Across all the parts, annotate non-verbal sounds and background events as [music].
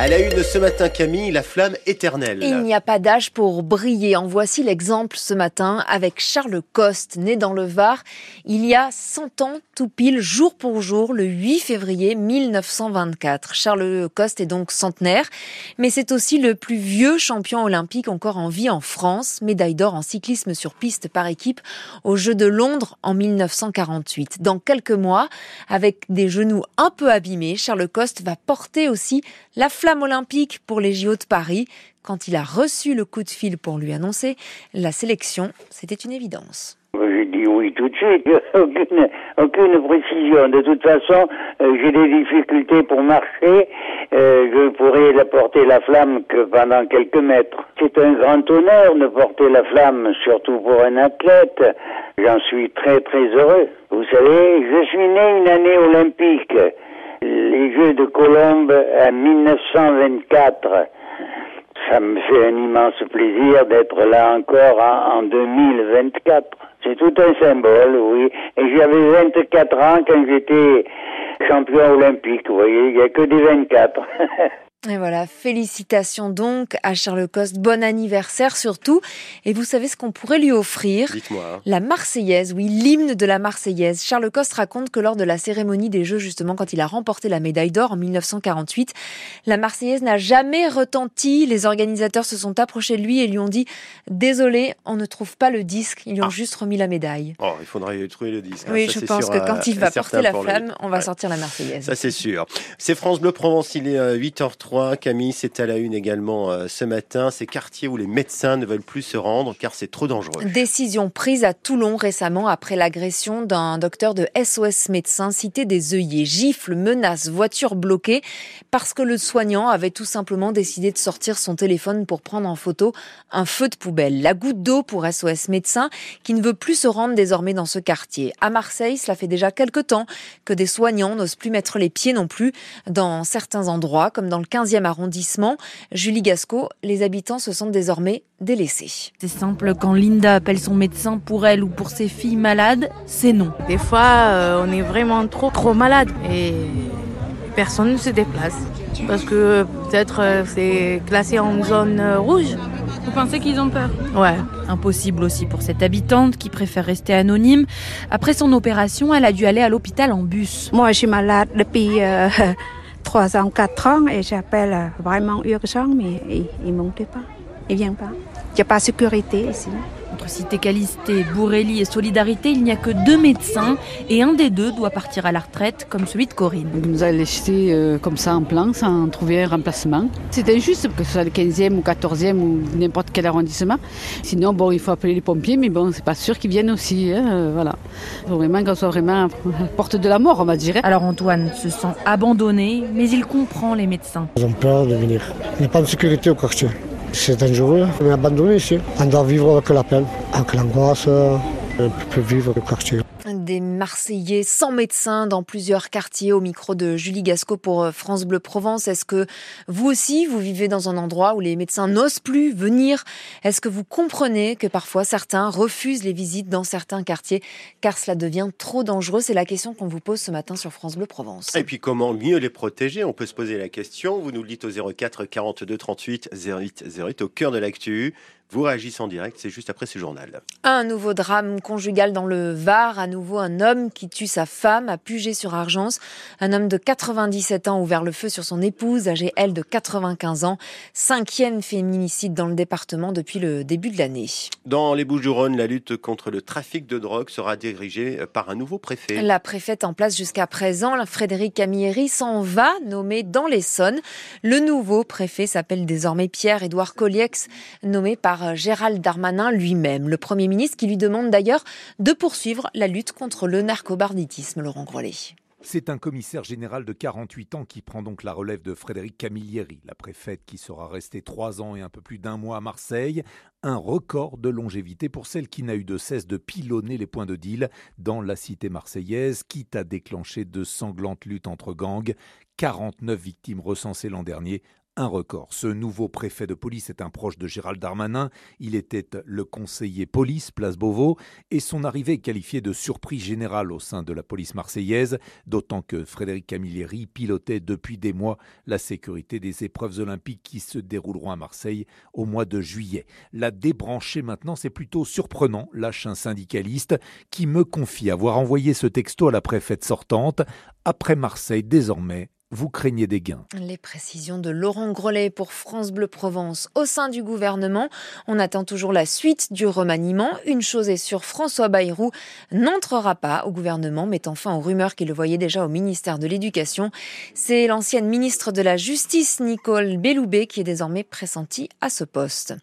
À la une ce matin, Camille, la flamme éternelle. Il n'y a pas d'âge pour briller. En voici l'exemple ce matin avec Charles Coste, né dans le Var il y a 100 ans, tout pile, jour pour jour, le 8 février 1924. Charles Coste est donc centenaire, mais c'est aussi le plus vieux champion olympique encore en vie en France, médaille d'or en cyclisme sur piste par équipe aux Jeux de Londres en 1948. Dans quelques mois, avec des genoux un peu abîmés, Charles Coste va porter aussi la flamme olympique pour les JO de Paris. Quand il a reçu le coup de fil pour lui annoncer la sélection, c'était une évidence. Oui tout de suite, [laughs] aucune, aucune précision. De toute façon, euh, j'ai des difficultés pour marcher. Euh, je pourrais la porter la flamme que pendant quelques mètres. C'est un grand honneur de porter la flamme, surtout pour un athlète. J'en suis très très heureux. Vous savez, je suis né une année olympique les Jeux de Colombe en 1924. Ça me fait un immense plaisir d'être là encore en, 2024. C'est tout un symbole, oui. Et j'avais 24 ans quand j'étais champion olympique, vous voyez, il n'y a que des 24. [laughs] Et voilà, félicitations donc à Charles Coste, bon anniversaire surtout. Et vous savez ce qu'on pourrait lui offrir? Dites-moi. La Marseillaise, oui, l'hymne de la Marseillaise. Charles Coste raconte que lors de la cérémonie des Jeux, justement, quand il a remporté la médaille d'or en 1948, la Marseillaise n'a jamais retenti. Les organisateurs se sont approchés de lui et lui ont dit Désolé, on ne trouve pas le disque. Ils lui ont ah. juste remis la médaille. Oh, il faudrait trouver le disque. Hein. Oui, je pense que quand il va porter la flamme, on va sortir la Marseillaise. Ça, c'est sûr. C'est France Bleu Provence, il est 8h30. Camille, c'est à la une également euh, ce matin. Ces quartiers où les médecins ne veulent plus se rendre car c'est trop dangereux. Décision prise à Toulon récemment après l'agression d'un docteur de SOS médecin cité des œillets. Gifles, menaces, voitures bloquées parce que le soignant avait tout simplement décidé de sortir son téléphone pour prendre en photo un feu de poubelle. La goutte d'eau pour SOS médecin qui ne veut plus se rendre désormais dans ce quartier. À Marseille, cela fait déjà quelque temps que des soignants n'osent plus mettre les pieds non plus dans certains endroits comme dans le 15e arrondissement. Julie Gasco, les habitants se sentent désormais délaissés. C'est simple, quand Linda appelle son médecin pour elle ou pour ses filles malades, c'est non. Des fois, euh, on est vraiment trop, trop malade et personne ne se déplace. Parce que peut-être euh, c'est classé en zone euh, rouge. Vous pensez qu'ils ont peur? Ouais. Impossible aussi pour cette habitante qui préfère rester anonyme. Après son opération, elle a dû aller à l'hôpital en bus. Moi, je suis malade depuis [laughs] 3 ans, 4 ans et j'appelle vraiment urgent, mais il ne monte pas. Il vient pas. Il n'y a pas de sécurité ici. Entre Cité Calisté, Bourrelli et Solidarité, il n'y a que deux médecins et un des deux doit partir à la retraite, comme celui de Corinne. Il nous a laissé euh, comme ça en plan, sans trouver un remplacement. C'est injuste que ce soit le 15e ou 14e ou n'importe quel arrondissement. Sinon, bon, il faut appeler les pompiers, mais bon, c'est pas sûr qu'ils viennent aussi. Hein, euh, voilà. Il faut vraiment qu'on soit vraiment à la porte de la mort, on va dire. Alors Antoine se sent abandonné, mais il comprend les médecins. Ils ont peur de venir. Il n'y a pas de sécurité au quartier. C'est dangereux, on est abandonné ici. On doit vivre avec la peine, avec l'angoisse, on peut vivre le quartier. Des Marseillais sans médecin dans plusieurs quartiers au micro de Julie Gasco pour euh, France Bleu Provence. Est-ce que vous aussi, vous vivez dans un endroit où les médecins n'osent plus venir? Est-ce que vous comprenez que parfois certains refusent les visites dans certains quartiers? Car cela devient trop dangereux C'est la question qu'on vous pose ce matin sur France Bleu Provence. Et puis comment mieux les protéger? On peut se poser la question. Vous nous le dites au 04 42 38 08 08 au cœur de l'actu. Vous réagissez en direct, c'est juste après ce journal. Un nouveau drame conjugal dans le Var, à nouveau un homme qui tue sa femme à Puget-sur-Argence. Un homme de 97 ans ouvert le feu sur son épouse, âgée elle de 95 ans. Cinquième féminicide dans le département depuis le début de l'année. Dans les Bouches-du-Rhône, la lutte contre le trafic de drogue sera dirigée par un nouveau préfet. La préfète en place jusqu'à présent, Frédéric Camilleri, s'en va, nommé dans l'Essonne. Le nouveau préfet s'appelle désormais Pierre-Édouard Colliex, nommé par Gérald Darmanin lui-même. Le Premier ministre qui lui demande d'ailleurs de poursuivre la lutte contre le narcobarditisme, Laurent Grollet. C'est un commissaire général de 48 ans qui prend donc la relève de Frédéric Camilleri, la préfète qui sera restée trois ans et un peu plus d'un mois à Marseille. Un record de longévité pour celle qui n'a eu de cesse de pilonner les points de deal dans la cité marseillaise, quitte à déclencher de sanglantes luttes entre gangs. 49 victimes recensées l'an dernier, un record. Ce nouveau préfet de police est un proche de Gérald Darmanin. Il était le conseiller police, place Beauvau, et son arrivée est qualifiée de surprise générale au sein de la police marseillaise, d'autant que Frédéric Camilleri pilotait depuis des mois la sécurité des épreuves olympiques qui se dérouleront à Marseille au mois de juillet. La débrancher maintenant, c'est plutôt surprenant, lâche un syndicaliste qui me confie avoir envoyé ce texto à la préfète sortante. Après Marseille, désormais, vous craignez des gains. Les précisions de Laurent Grelet pour France Bleu Provence au sein du gouvernement. On attend toujours la suite du remaniement. Une chose est sûre, François Bayrou n'entrera pas au gouvernement, mettant fin aux rumeurs qu'il le voyait déjà au ministère de l'Éducation. C'est l'ancienne ministre de la Justice, Nicole Belloubet, qui est désormais pressentie à ce poste.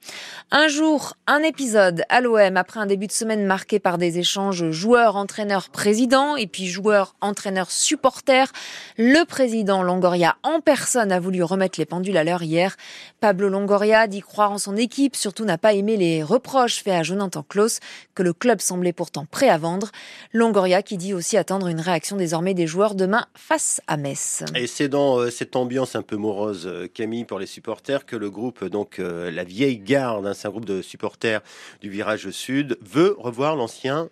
Un jour, un épisode à l'OM après un début de semaine marqué par des échanges joueurs-entraîneurs-présidents et puis joueurs-entraîneurs-supporters. Le président Longoria en personne a voulu remettre les pendules à l'heure hier. Pablo Longoria dit croire en son équipe, surtout n'a pas aimé les reproches faits à Jonathan Klaus, que le club semblait pourtant prêt à vendre. Longoria qui dit aussi attendre une réaction désormais des joueurs demain face à Metz. Et c'est dans euh, cette ambiance un peu morose, euh, Camille, pour les supporters, que le groupe, donc euh, la vieille garde, hein, c'est un groupe de supporters du virage sud, veut revoir l'ancien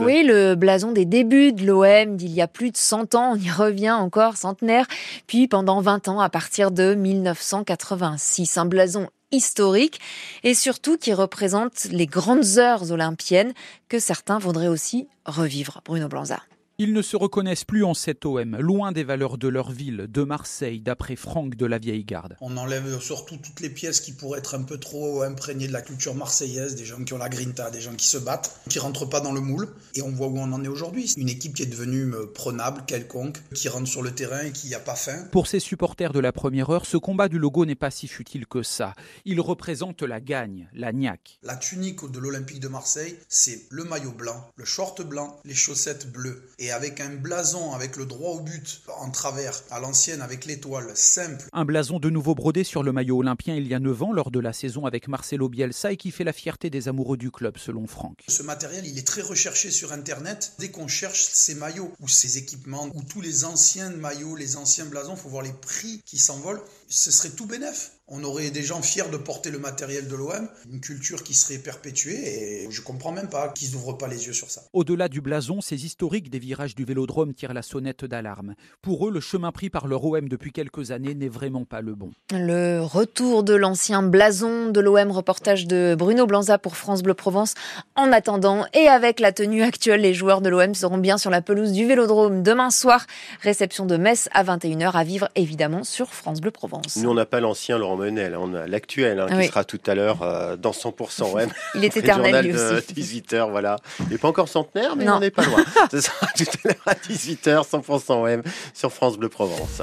Oui, le blason des débuts de l'OM d'il y a plus de 100 ans, on y revient encore, centenaire, puis pendant 20 ans à partir de 1986. Un blason historique et surtout qui représente les grandes heures olympiennes que certains voudraient aussi revivre. Bruno Blanza. Ils ne se reconnaissent plus en cet OM, loin des valeurs de leur ville, de Marseille, d'après Franck de la Vieille Garde. On enlève surtout toutes les pièces qui pourraient être un peu trop imprégnées de la culture marseillaise, des gens qui ont la grinta, des gens qui se battent, qui rentrent pas dans le moule. Et on voit où on en est aujourd'hui. Une équipe qui est devenue euh, prenable, quelconque, qui rentre sur le terrain et qui n'y a pas faim. Pour ces supporters de la première heure, ce combat du logo n'est pas si futile que ça. Il représente la gagne, la niaque. La tunique de l'Olympique de Marseille, c'est le maillot blanc, le short blanc, les chaussettes bleues. Et et avec un blason avec le droit au but en travers, à l'ancienne avec l'étoile, simple. Un blason de nouveau brodé sur le maillot olympien il y a 9 ans lors de la saison avec Marcelo Bielsa et qui fait la fierté des amoureux du club selon Franck. Ce matériel, il est très recherché sur internet. Dès qu'on cherche ces maillots ou ces équipements ou tous les anciens maillots, les anciens blasons, faut voir les prix qui s'envolent. Ce serait tout bénef on aurait des gens fiers de porter le matériel de l'OM, une culture qui serait perpétuée et je comprends même pas qu'ils n'ouvrent pas les yeux sur ça. Au-delà du blason, ces historiques des virages du vélodrome tirent la sonnette d'alarme. Pour eux, le chemin pris par leur OM depuis quelques années n'est vraiment pas le bon. Le retour de l'ancien blason de l'OM, reportage de Bruno Blanza pour France Bleu Provence. En attendant, et avec la tenue actuelle, les joueurs de l'OM seront bien sur la pelouse du vélodrome demain soir. Réception de Metz à 21h à vivre évidemment sur France Bleu Provence. Nous, on n'a pas l'ancien Laurent Menel, on a l'actuel hein, qui sera tout à l'heure euh, dans 100% OM. [laughs] Il est [laughs] éternel lui aussi. 18h, voilà. Il n'est pas encore centenaire, mais on n'est pas loin. [laughs] Ce sera tout à l'heure à 18h, 100% OM sur France Bleu Provence.